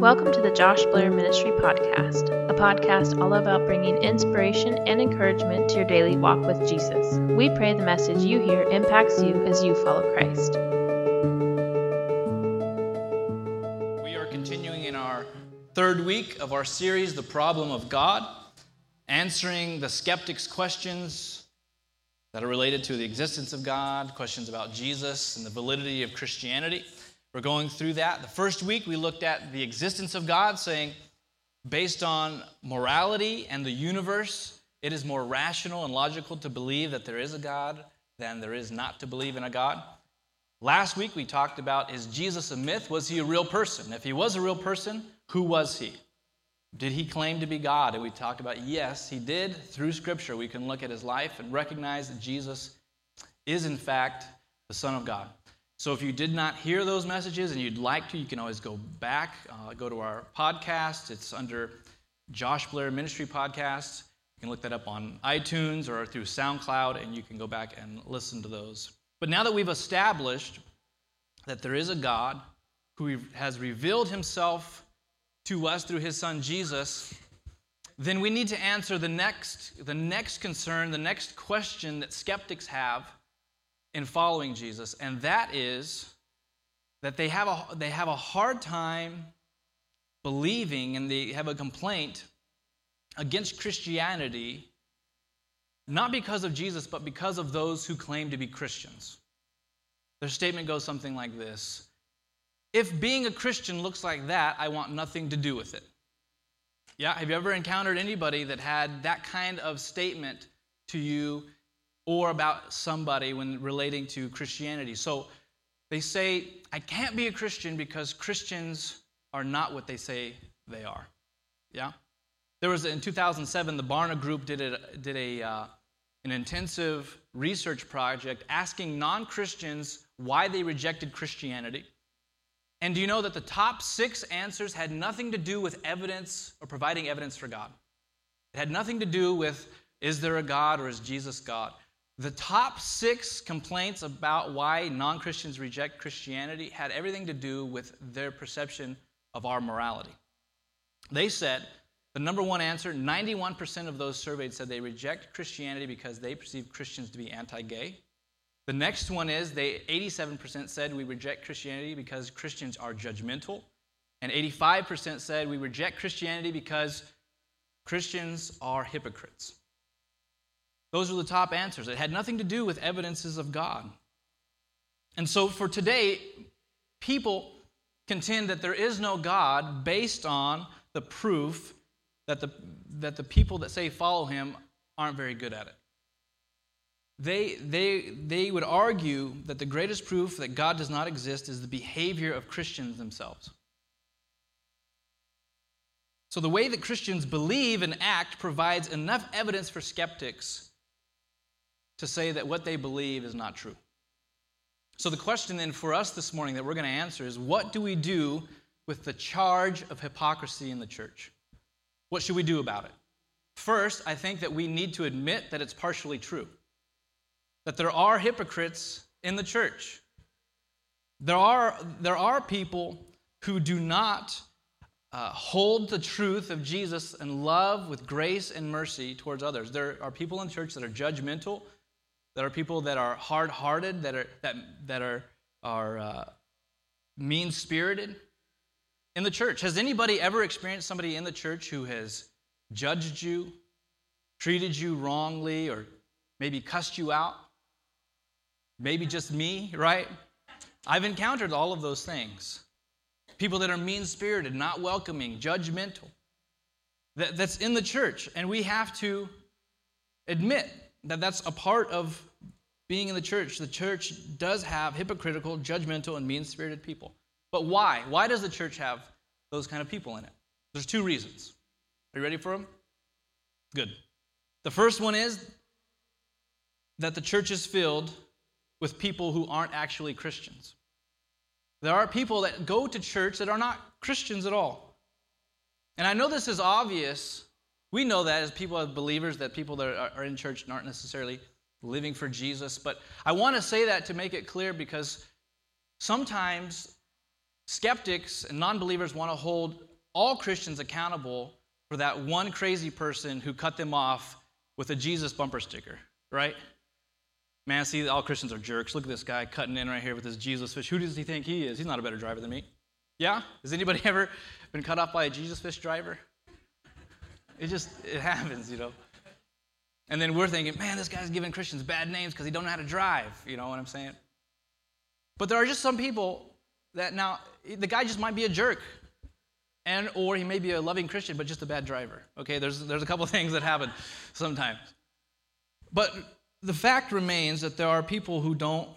Welcome to the Josh Blair Ministry Podcast, a podcast all about bringing inspiration and encouragement to your daily walk with Jesus. We pray the message you hear impacts you as you follow Christ. We are continuing in our third week of our series, The Problem of God, answering the skeptics' questions that are related to the existence of God, questions about Jesus and the validity of Christianity. We're going through that. The first week, we looked at the existence of God, saying, based on morality and the universe, it is more rational and logical to believe that there is a God than there is not to believe in a God. Last week, we talked about is Jesus a myth? Was he a real person? If he was a real person, who was he? Did he claim to be God? And we talked about yes, he did. Through Scripture, we can look at his life and recognize that Jesus is, in fact, the Son of God. So if you did not hear those messages and you'd like to, you can always go back, uh, go to our podcast. It's under Josh Blair Ministry Podcast. You can look that up on iTunes or through SoundCloud, and you can go back and listen to those. But now that we've established that there is a God who has revealed himself to us through his son Jesus, then we need to answer the next, the next concern, the next question that skeptics have in following Jesus, and that is that they have a, they have a hard time believing and they have a complaint against Christianity, not because of Jesus, but because of those who claim to be Christians. Their statement goes something like this If being a Christian looks like that, I want nothing to do with it. Yeah, have you ever encountered anybody that had that kind of statement to you or about somebody when relating to Christianity. So they say, I can't be a Christian because Christians are not what they say they are. Yeah? There was, in 2007, the Barna Group did, a, did a, uh, an intensive research project asking non Christians why they rejected Christianity. And do you know that the top six answers had nothing to do with evidence or providing evidence for God? It had nothing to do with is there a God or is Jesus God? The top six complaints about why non Christians reject Christianity had everything to do with their perception of our morality. They said, the number one answer 91% of those surveyed said they reject Christianity because they perceive Christians to be anti gay. The next one is they 87% said we reject Christianity because Christians are judgmental. And 85% said we reject Christianity because Christians are hypocrites. Those were the top answers. It had nothing to do with evidences of God. And so for today, people contend that there is no God based on the proof that the, that the people that say follow him aren't very good at it. They, they, they would argue that the greatest proof that God does not exist is the behavior of Christians themselves. So, the way that Christians believe and act provides enough evidence for skeptics to say that what they believe is not true. So, the question then for us this morning that we're going to answer is what do we do with the charge of hypocrisy in the church? What should we do about it? First, I think that we need to admit that it's partially true, that there are hypocrites in the church. There are, there are people who do not uh, hold the truth of Jesus and love with grace and mercy towards others. There are people in church that are judgmental, there are people that are hard hearted, that are, that, that are, are uh, mean spirited in the church. Has anybody ever experienced somebody in the church who has judged you, treated you wrongly, or maybe cussed you out? Maybe just me, right? I've encountered all of those things. People that are mean spirited, not welcoming, judgmental. That, that's in the church. And we have to admit that that's a part of being in the church. The church does have hypocritical, judgmental, and mean spirited people. But why? Why does the church have those kind of people in it? There's two reasons. Are you ready for them? Good. The first one is that the church is filled with people who aren't actually Christians. There are people that go to church that are not Christians at all. And I know this is obvious we know that as people, as believers, that people that are in church aren't necessarily living for Jesus. But I want to say that to make it clear because sometimes skeptics and non believers want to hold all Christians accountable for that one crazy person who cut them off with a Jesus bumper sticker, right? Man, see, all Christians are jerks. Look at this guy cutting in right here with his Jesus fish. Who does he think he is? He's not a better driver than me. Yeah? Has anybody ever been cut off by a Jesus fish driver? It just, it happens, you know. And then we're thinking, man, this guy's giving Christians bad names because he don't know how to drive. You know what I'm saying? But there are just some people that now, the guy just might be a jerk. And, or he may be a loving Christian, but just a bad driver. Okay, there's, there's a couple things that happen sometimes. But the fact remains that there are people who don't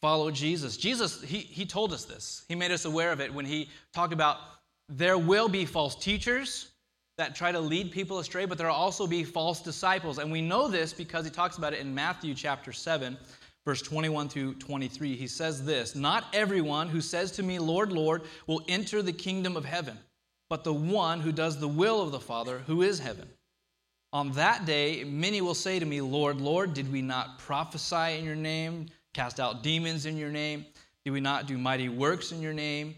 follow Jesus. Jesus, he, he told us this. He made us aware of it when he talked about there will be false teachers that try to lead people astray, but there will also be false disciples. And we know this because he talks about it in Matthew chapter 7, verse 21 through 23. He says this Not everyone who says to me, Lord, Lord, will enter the kingdom of heaven, but the one who does the will of the Father who is heaven. On that day, many will say to me, Lord, Lord, did we not prophesy in your name, cast out demons in your name? Did we not do mighty works in your name?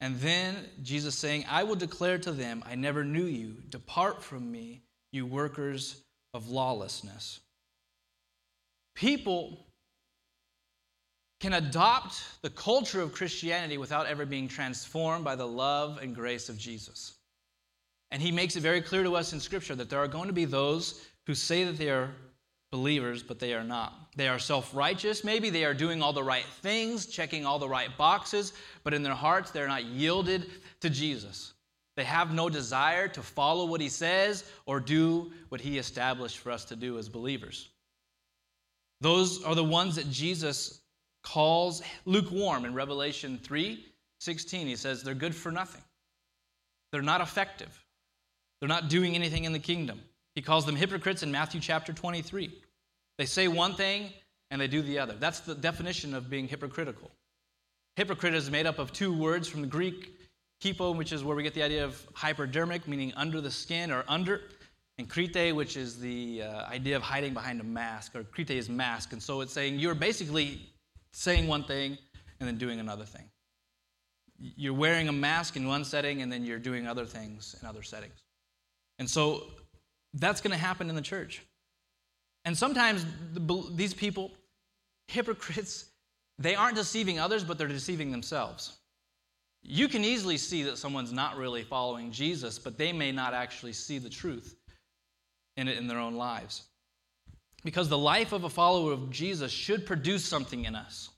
And then Jesus saying, I will declare to them, I never knew you. Depart from me, you workers of lawlessness. People can adopt the culture of Christianity without ever being transformed by the love and grace of Jesus. And he makes it very clear to us in Scripture that there are going to be those who say that they are believers, but they are not. They are self righteous. Maybe they are doing all the right things, checking all the right boxes, but in their hearts, they're not yielded to Jesus. They have no desire to follow what he says or do what he established for us to do as believers. Those are the ones that Jesus calls lukewarm in Revelation 3 16. He says they're good for nothing, they're not effective. They're not doing anything in the kingdom. He calls them hypocrites in Matthew chapter 23. They say one thing and they do the other. That's the definition of being hypocritical. Hypocrite is made up of two words from the Greek hypo, which is where we get the idea of hypodermic, meaning under the skin or under, and krite, which is the uh, idea of hiding behind a mask, or krite is mask. And so it's saying you're basically saying one thing and then doing another thing. You're wearing a mask in one setting and then you're doing other things in other settings. And so that's going to happen in the church. And sometimes the, these people, hypocrites, they aren't deceiving others, but they're deceiving themselves. You can easily see that someone's not really following Jesus, but they may not actually see the truth in it in their own lives. Because the life of a follower of Jesus should produce something in us.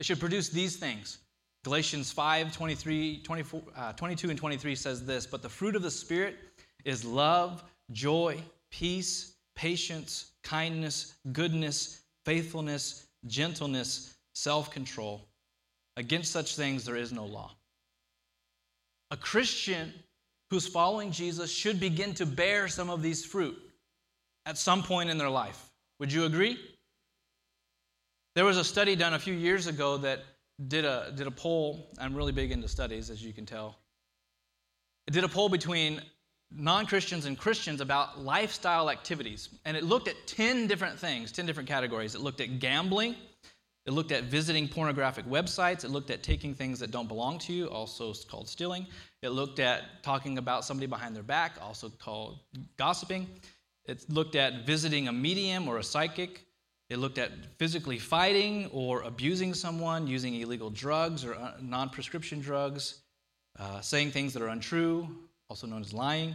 It should produce these things. Galatians 5 23, 24, uh, 22 and 23 says this But the fruit of the Spirit is love, joy, peace, patience, kindness, goodness, faithfulness, gentleness, self control. Against such things there is no law. A Christian who's following Jesus should begin to bear some of these fruit at some point in their life. Would you agree? There was a study done a few years ago that did a, did a poll. I'm really big into studies, as you can tell. It did a poll between non Christians and Christians about lifestyle activities. And it looked at 10 different things, 10 different categories. It looked at gambling, it looked at visiting pornographic websites, it looked at taking things that don't belong to you, also called stealing. It looked at talking about somebody behind their back, also called gossiping. It looked at visiting a medium or a psychic. It looked at physically fighting or abusing someone, using illegal drugs or uh, non prescription drugs, uh, saying things that are untrue, also known as lying,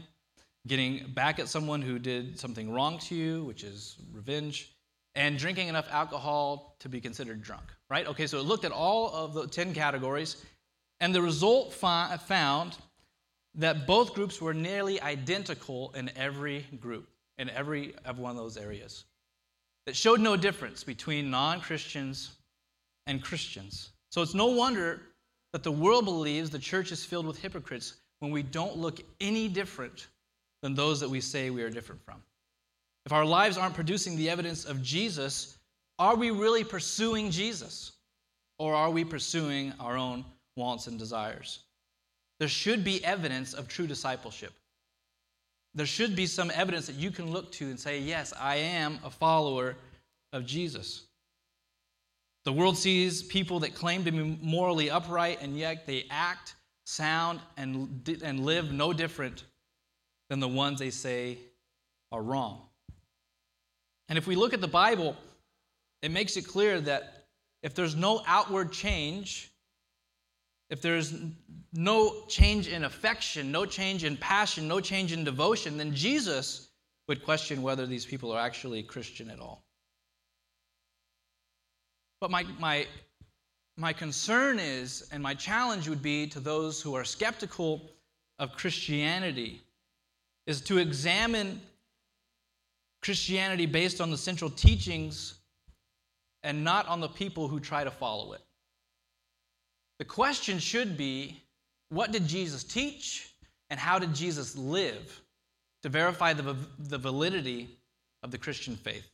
getting back at someone who did something wrong to you, which is revenge, and drinking enough alcohol to be considered drunk, right? Okay, so it looked at all of the 10 categories, and the result fi- found that both groups were nearly identical in every group, in every of one of those areas. That showed no difference between non Christians and Christians. So it's no wonder that the world believes the church is filled with hypocrites when we don't look any different than those that we say we are different from? If our lives aren't producing the evidence of Jesus, are we really pursuing Jesus? Or are we pursuing our own wants and desires? There should be evidence of true discipleship. There should be some evidence that you can look to and say, Yes, I am a follower of Jesus. The world sees people that claim to be morally upright and yet they act sound and, and live no different than the ones they say are wrong. And if we look at the Bible, it makes it clear that if there's no outward change, if there's no change in affection, no change in passion, no change in devotion, then Jesus would question whether these people are actually Christian at all. But my, my, my concern is, and my challenge would be to those who are skeptical of Christianity, is to examine Christianity based on the central teachings and not on the people who try to follow it. The question should be what did Jesus teach and how did Jesus live to verify the, the validity of the Christian faith?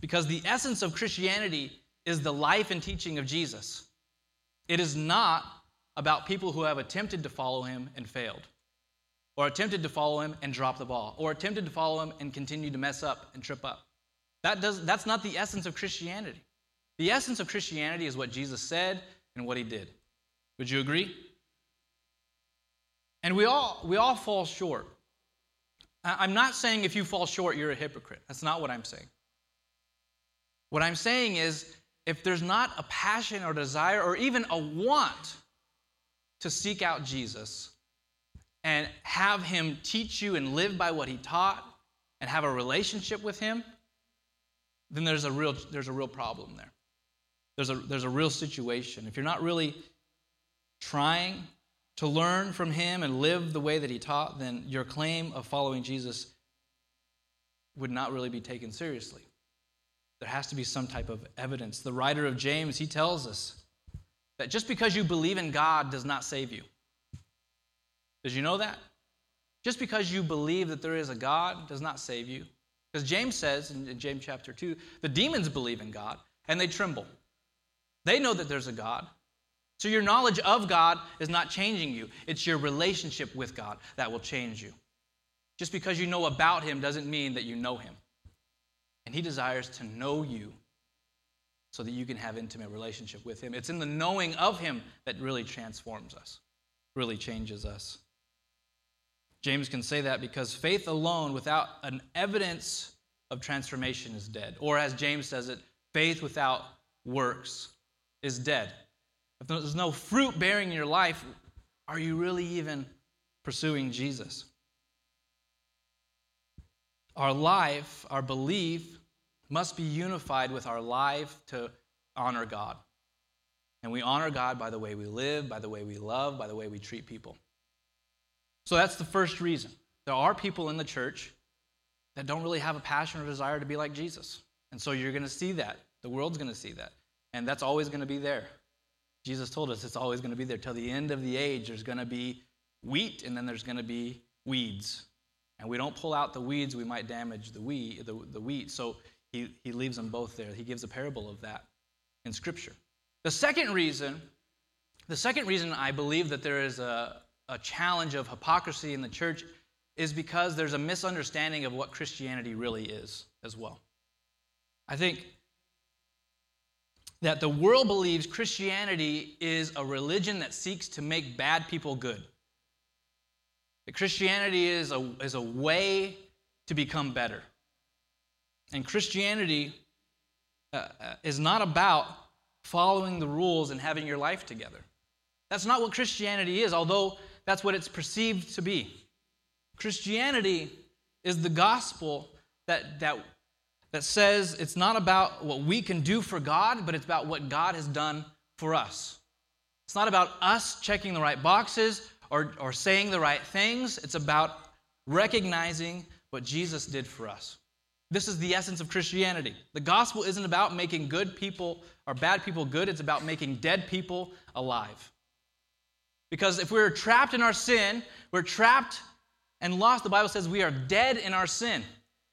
Because the essence of Christianity is the life and teaching of Jesus. It is not about people who have attempted to follow him and failed, or attempted to follow him and drop the ball, or attempted to follow him and continue to mess up and trip up. That does, that's not the essence of Christianity. The essence of Christianity is what Jesus said and what he did. Would you agree? And we all, we all fall short. I'm not saying if you fall short, you're a hypocrite. That's not what I'm saying. What I'm saying is if there's not a passion or desire or even a want to seek out Jesus and have him teach you and live by what he taught and have a relationship with him, then there's a real, there's a real problem there. There's a, there's a real situation. If you're not really trying to learn from him and live the way that he taught, then your claim of following Jesus would not really be taken seriously. There has to be some type of evidence. The writer of James, he tells us that just because you believe in God does not save you. Did you know that? Just because you believe that there is a God does not save you. Because James says in James chapter 2, the demons believe in God and they tremble. They know that there's a God. So your knowledge of God is not changing you, it's your relationship with God that will change you. Just because you know about Him doesn't mean that you know Him. And He desires to know you so that you can have intimate relationship with Him. It's in the knowing of Him that really transforms us, really changes us. James can say that because faith alone without an evidence of transformation is dead. Or as James says it, faith without works is dead. If there's no fruit bearing in your life, are you really even pursuing Jesus? Our life, our belief, must be unified with our life to honor God. And we honor God by the way we live, by the way we love, by the way we treat people. So that's the first reason. There are people in the church that don't really have a passion or desire to be like Jesus. And so you're going to see that. The world's going to see that. And that's always going to be there. Jesus told us it's always going to be there. Till the end of the age, there's going to be wheat and then there's going to be weeds. And we don't pull out the weeds, we might damage the wheat. The, the wheat. So he, he leaves them both there. He gives a parable of that in Scripture. The second reason, the second reason I believe that there is a, a challenge of hypocrisy in the church is because there's a misunderstanding of what Christianity really is as well. I think that the world believes Christianity is a religion that seeks to make bad people good. That Christianity is a, is a way to become better. And Christianity uh, uh, is not about following the rules and having your life together. That's not what Christianity is, although that's what it's perceived to be. Christianity is the gospel that, that, that says it's not about what we can do for God, but it's about what God has done for us. It's not about us checking the right boxes or, or saying the right things, it's about recognizing what Jesus did for us. This is the essence of Christianity. The gospel isn't about making good people or bad people good, it's about making dead people alive. Because if we're trapped in our sin, we're trapped and lost. The Bible says we are dead in our sin.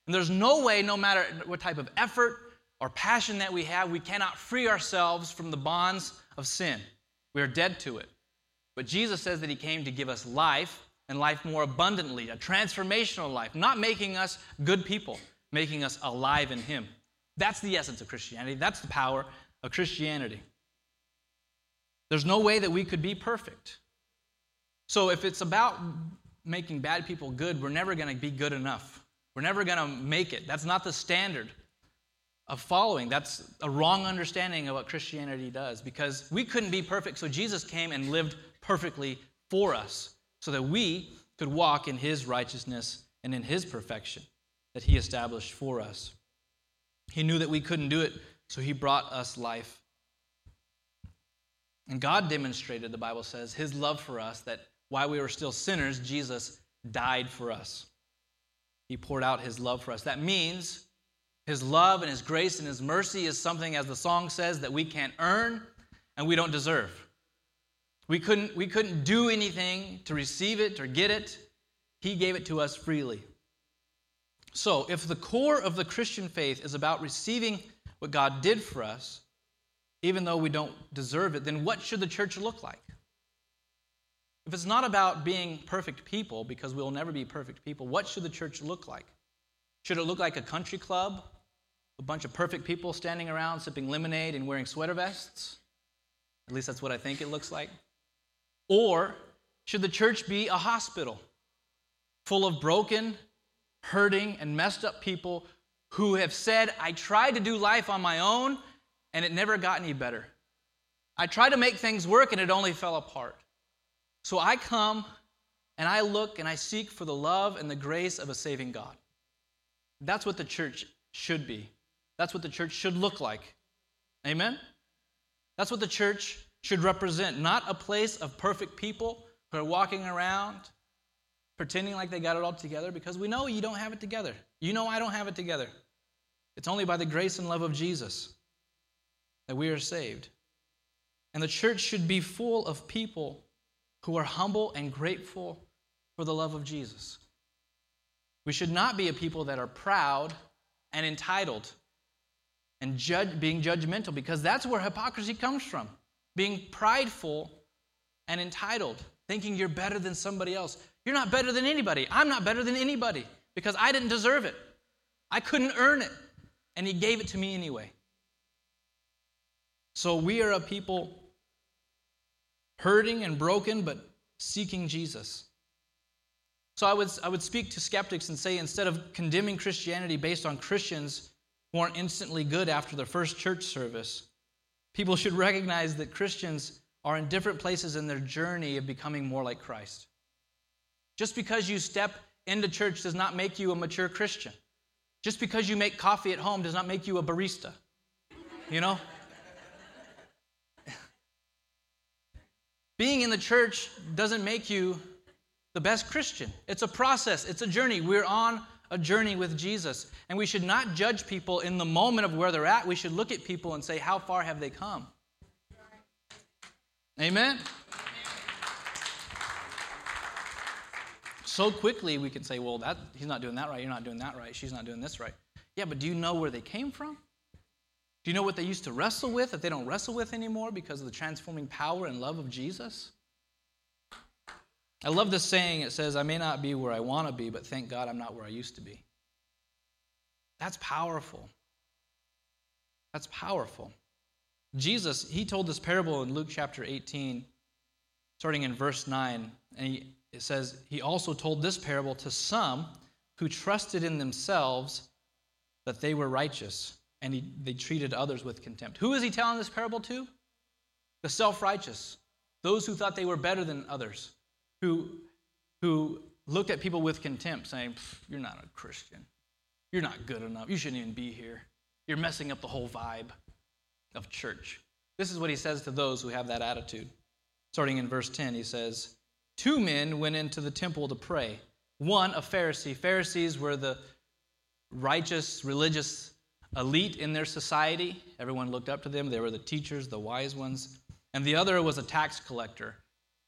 And there's no way, no matter what type of effort or passion that we have, we cannot free ourselves from the bonds of sin. We are dead to it. But Jesus says that He came to give us life and life more abundantly, a transformational life, not making us good people, making us alive in Him. That's the essence of Christianity. That's the power of Christianity. There's no way that we could be perfect. So if it's about making bad people good, we're never going to be good enough. We're never going to make it. That's not the standard of following. That's a wrong understanding of what Christianity does because we couldn't be perfect. So Jesus came and lived perfectly for us so that we could walk in his righteousness and in his perfection that he established for us. He knew that we couldn't do it, so he brought us life. And God demonstrated, the Bible says, his love for us that while we were still sinners, Jesus died for us. He poured out his love for us. That means his love and his grace and his mercy is something, as the song says, that we can't earn and we don't deserve. We couldn't, we couldn't do anything to receive it or get it. He gave it to us freely. So, if the core of the Christian faith is about receiving what God did for us, even though we don't deserve it, then what should the church look like? If it's not about being perfect people, because we'll never be perfect people, what should the church look like? Should it look like a country club? A bunch of perfect people standing around sipping lemonade and wearing sweater vests? At least that's what I think it looks like. Or should the church be a hospital full of broken, hurting, and messed up people who have said, I tried to do life on my own and it never got any better? I tried to make things work and it only fell apart. So I come and I look and I seek for the love and the grace of a saving God. That's what the church should be. That's what the church should look like. Amen? That's what the church should represent. Not a place of perfect people who are walking around pretending like they got it all together because we know you don't have it together. You know I don't have it together. It's only by the grace and love of Jesus that we are saved. And the church should be full of people who are humble and grateful for the love of Jesus. We should not be a people that are proud and entitled and judge, being judgmental because that's where hypocrisy comes from. Being prideful and entitled, thinking you're better than somebody else. You're not better than anybody. I'm not better than anybody because I didn't deserve it. I couldn't earn it. And He gave it to me anyway. So we are a people hurting and broken, but seeking Jesus. So I would, I would speak to skeptics and say instead of condemning Christianity based on Christians who aren't instantly good after their first church service, people should recognize that Christians are in different places in their journey of becoming more like Christ. Just because you step into church does not make you a mature Christian. Just because you make coffee at home does not make you a barista. You know? Being in the church doesn't make you the best Christian. It's a process, it's a journey. We're on a journey with Jesus. And we should not judge people in the moment of where they're at. We should look at people and say, How far have they come? Amen? So quickly we can say, Well, that, he's not doing that right. You're not doing that right. She's not doing this right. Yeah, but do you know where they came from? Do you know what they used to wrestle with that they don't wrestle with anymore because of the transforming power and love of Jesus? I love this saying. It says, I may not be where I want to be, but thank God I'm not where I used to be. That's powerful. That's powerful. Jesus, he told this parable in Luke chapter 18, starting in verse 9. And he, it says, He also told this parable to some who trusted in themselves that they were righteous and he, they treated others with contempt. Who is he telling this parable to? The self righteous, those who thought they were better than others, who, who looked at people with contempt, saying, You're not a Christian. You're not good enough. You shouldn't even be here. You're messing up the whole vibe of church. This is what he says to those who have that attitude. Starting in verse 10, he says, Two men went into the temple to pray. One, a Pharisee. Pharisees were the righteous, religious elite in their society. Everyone looked up to them. They were the teachers, the wise ones. And the other was a tax collector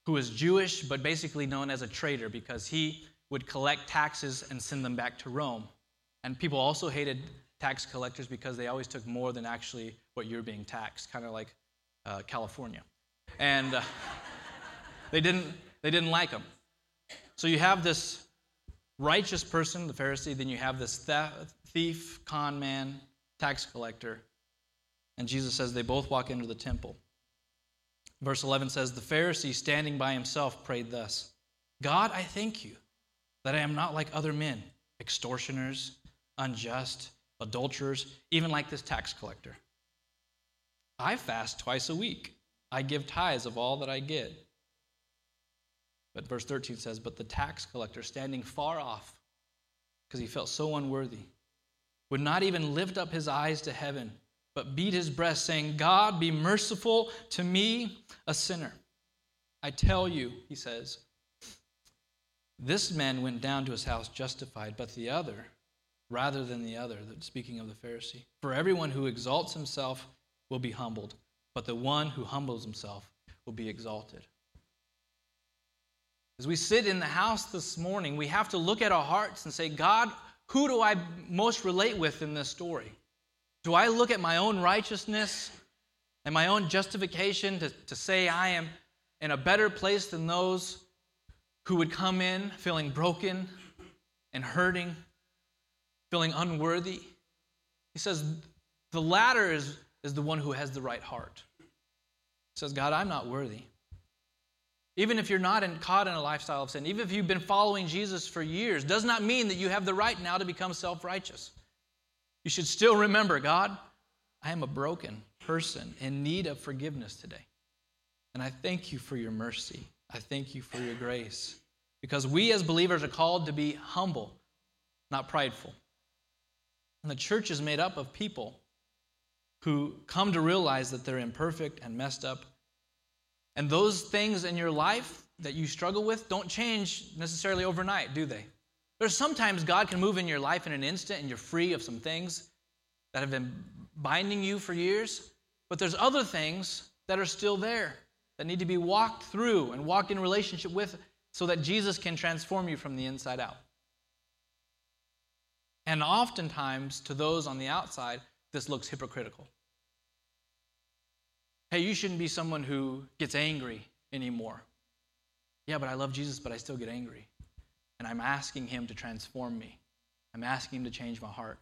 who was Jewish, but basically known as a traitor because he would collect taxes and send them back to Rome. And people also hated tax collectors because they always took more than actually what you're being taxed, kind of like uh, California. And uh, they, didn't, they didn't like him. So you have this righteous person, the Pharisee, then you have this thief, con man, tax collector. And Jesus says they both walk into the temple. Verse 11 says, The Pharisee, standing by himself, prayed thus God, I thank you that I am not like other men, extortioners, unjust, adulterers, even like this tax collector. I fast twice a week. I give tithes of all that I get. But verse 13 says, But the tax collector, standing far off, because he felt so unworthy, would not even lift up his eyes to heaven, but beat his breast, saying, God, be merciful to me, a sinner. I tell you, he says, this man went down to his house justified, but the other, rather than the other, speaking of the Pharisee. For everyone who exalts himself will be humbled, but the one who humbles himself will be exalted. As we sit in the house this morning, we have to look at our hearts and say, God, who do I most relate with in this story? Do I look at my own righteousness and my own justification to, to say I am in a better place than those who would come in feeling broken and hurting, feeling unworthy? He says, the latter is, is the one who has the right heart. He says, God, I'm not worthy. Even if you're not in, caught in a lifestyle of sin, even if you've been following Jesus for years, does not mean that you have the right now to become self righteous. You should still remember God, I am a broken person in need of forgiveness today. And I thank you for your mercy. I thank you for your grace. Because we as believers are called to be humble, not prideful. And the church is made up of people who come to realize that they're imperfect and messed up and those things in your life that you struggle with don't change necessarily overnight, do they? There's sometimes God can move in your life in an instant and you're free of some things that have been binding you for years. But there's other things that are still there that need to be walked through and walked in relationship with so that Jesus can transform you from the inside out. And oftentimes, to those on the outside, this looks hypocritical. Hey, you shouldn't be someone who gets angry anymore. Yeah, but I love Jesus, but I still get angry. And I'm asking Him to transform me. I'm asking Him to change my heart.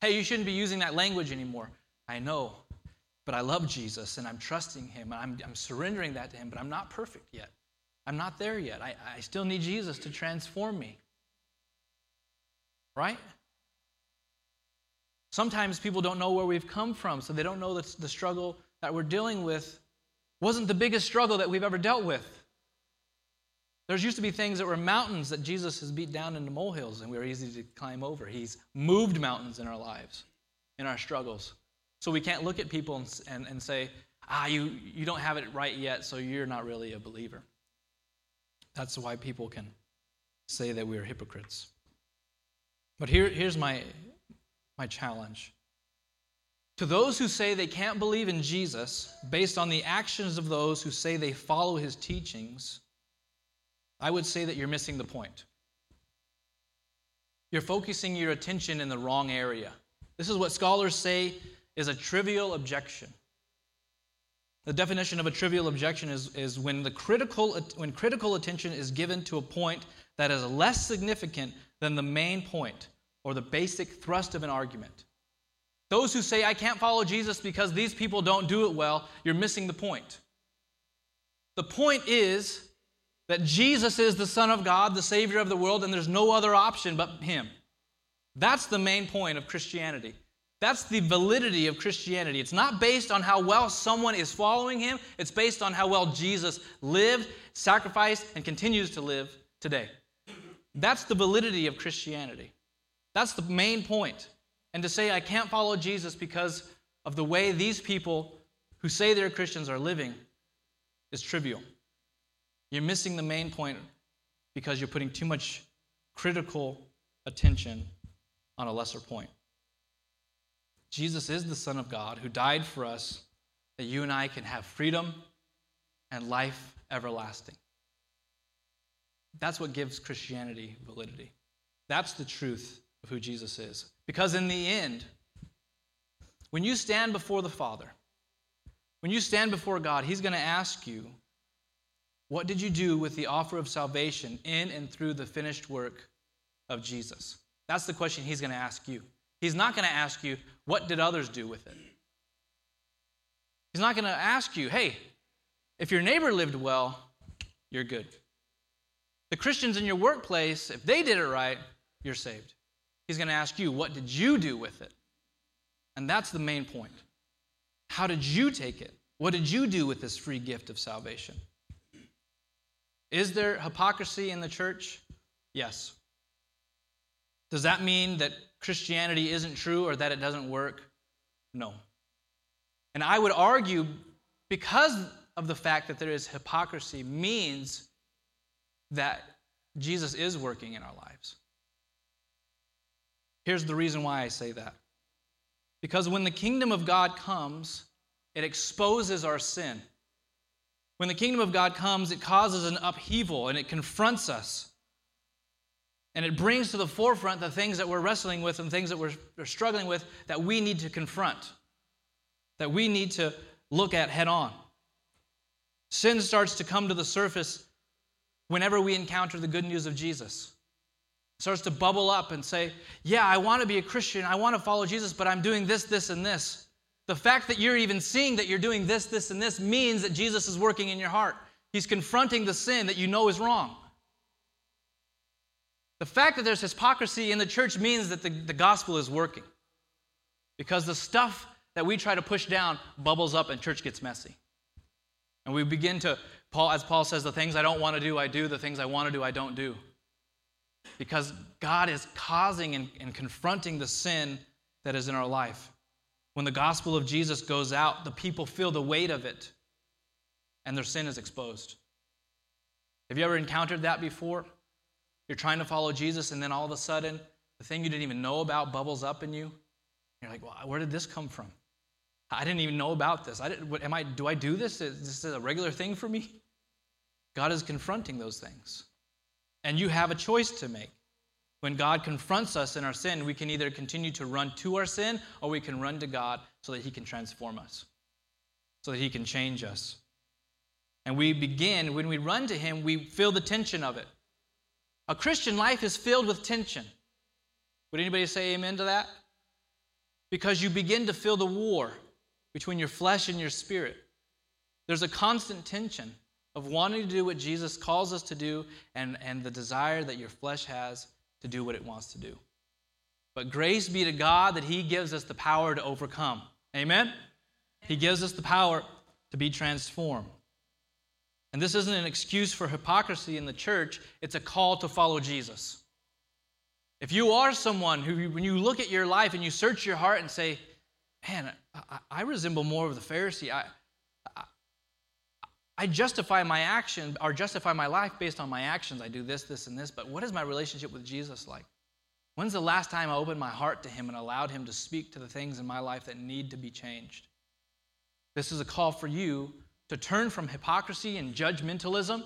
Hey, you shouldn't be using that language anymore. I know, but I love Jesus and I'm trusting Him. And I'm, I'm surrendering that to Him, but I'm not perfect yet. I'm not there yet. I, I still need Jesus to transform me. Right? Sometimes people don't know where we've come from, so they don't know the, the struggle that we're dealing with wasn't the biggest struggle that we've ever dealt with. There's used to be things that were mountains that Jesus has beat down into molehills and we were easy to climb over. He's moved mountains in our lives, in our struggles. So we can't look at people and, and, and say, ah, you, you don't have it right yet, so you're not really a believer. That's why people can say that we're hypocrites. But here, here's my, my challenge to those who say they can't believe in Jesus based on the actions of those who say they follow his teachings, I would say that you're missing the point. You're focusing your attention in the wrong area. This is what scholars say is a trivial objection. The definition of a trivial objection is, is when, the critical, when critical attention is given to a point that is less significant than the main point or the basic thrust of an argument. Those who say, I can't follow Jesus because these people don't do it well, you're missing the point. The point is that Jesus is the Son of God, the Savior of the world, and there's no other option but Him. That's the main point of Christianity. That's the validity of Christianity. It's not based on how well someone is following Him, it's based on how well Jesus lived, sacrificed, and continues to live today. That's the validity of Christianity. That's the main point. And to say I can't follow Jesus because of the way these people who say they're Christians are living is trivial. You're missing the main point because you're putting too much critical attention on a lesser point. Jesus is the Son of God who died for us that you and I can have freedom and life everlasting. That's what gives Christianity validity. That's the truth of who Jesus is. Because in the end, when you stand before the Father, when you stand before God, He's going to ask you, What did you do with the offer of salvation in and through the finished work of Jesus? That's the question He's going to ask you. He's not going to ask you, What did others do with it? He's not going to ask you, Hey, If your neighbor lived well, you're good. The Christians in your workplace, if they did it right, you're saved. He's going to ask you, what did you do with it? And that's the main point. How did you take it? What did you do with this free gift of salvation? Is there hypocrisy in the church? Yes. Does that mean that Christianity isn't true or that it doesn't work? No. And I would argue because of the fact that there is hypocrisy means that Jesus is working in our lives. Here's the reason why I say that. Because when the kingdom of God comes, it exposes our sin. When the kingdom of God comes, it causes an upheaval and it confronts us. And it brings to the forefront the things that we're wrestling with and things that we're, struggling with that we need to confront, that we need to look at head on. Sin starts to come to the surface whenever we encounter the good news of Jesus. Starts to bubble up and say, Yeah, I want to be a Christian. I want to follow Jesus, but I'm doing this, this, and this. The fact that you're even seeing that you're doing this, this, and this means that Jesus is working in your heart. He's confronting the sin that you know is wrong. The fact that there's hypocrisy in the church means that the, the gospel is working. Because the stuff that we try to push down bubbles up and church gets messy. And we begin to, Paul, as Paul says, the things I don't want to do, I do, the things I want to do, I don't do. Because God is causing and, and confronting the sin that is in our life. When the gospel of Jesus goes out, the people feel the weight of it and their sin is exposed. Have you ever encountered that before? You're trying to follow Jesus, and then all of a sudden, the thing you didn't even know about bubbles up in you. You're like, well, where did this come from? I didn't even know about this. I didn't, what, am I, do I do this? Is this a regular thing for me? God is confronting those things. And you have a choice to make. When God confronts us in our sin, we can either continue to run to our sin or we can run to God so that He can transform us, so that He can change us. And we begin, when we run to Him, we feel the tension of it. A Christian life is filled with tension. Would anybody say amen to that? Because you begin to feel the war between your flesh and your spirit. There's a constant tension of wanting to do what Jesus calls us to do and, and the desire that your flesh has to do what it wants to do. But grace be to God that He gives us the power to overcome. Amen? He gives us the power to be transformed. And this isn't an excuse for hypocrisy in the church, it's a call to follow Jesus. If you are someone who, when you look at your life and you search your heart and say, man, I, I resemble more of the Pharisee, I, I justify my action or justify my life based on my actions. I do this, this, and this, but what is my relationship with Jesus like? When's the last time I opened my heart to Him and allowed Him to speak to the things in my life that need to be changed? This is a call for you to turn from hypocrisy and judgmentalism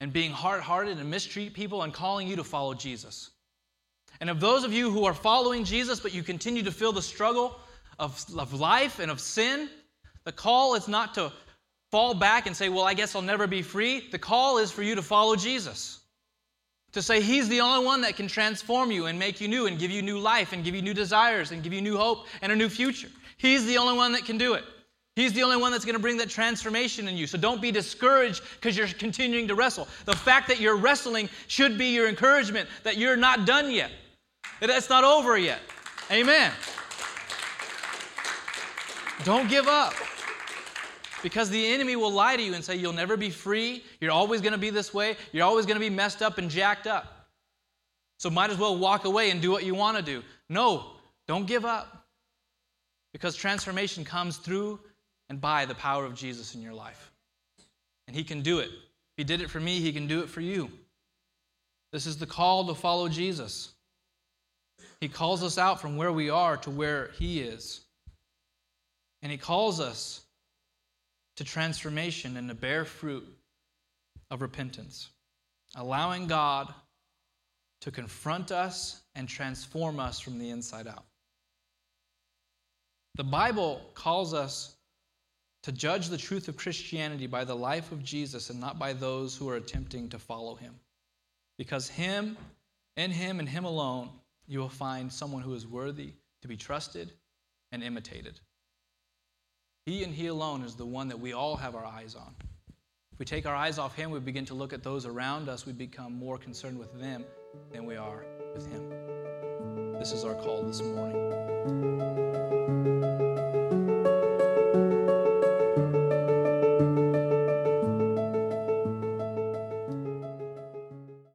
and being hard hearted and mistreat people and calling you to follow Jesus. And of those of you who are following Jesus, but you continue to feel the struggle of, of life and of sin, the call is not to fall back and say, Well, I guess I'll never be free. The call is for you to follow Jesus. To say He's the only one that can transform you and make you new and give you new life and give you new desires and give you new hope and a new future. He's the only one that can do it. He's the only one that's going to bring that transformation in you. So don't be discouraged because you're continuing to wrestle. The fact that you're wrestling should be your encouragement that you're not done yet, that it's not over yet. Amen. Don't give up. Because the enemy will lie to you and say, You'll never be free. You're always going to be this way. You're always going to be messed up and jacked up. So might as well walk away and do what you want to do. No, don't give up. Because transformation comes through and by the power of Jesus in your life. And He can do it. If He did it for me, He can do it for you. This is the call to follow Jesus. He calls us out from where we are to where He is. And He calls us to transformation and to bear fruit of repentance, allowing God to confront us and transform us from the inside out. The Bible calls us to judge the truth of Christianity by the life of Jesus and not by those who are attempting to follow him. Because him, in him and him alone, you will find someone who is worthy to be trusted and imitated. He and He alone is the one that we all have our eyes on. If we take our eyes off Him, we begin to look at those around us. We become more concerned with them than we are with Him. This is our call this morning.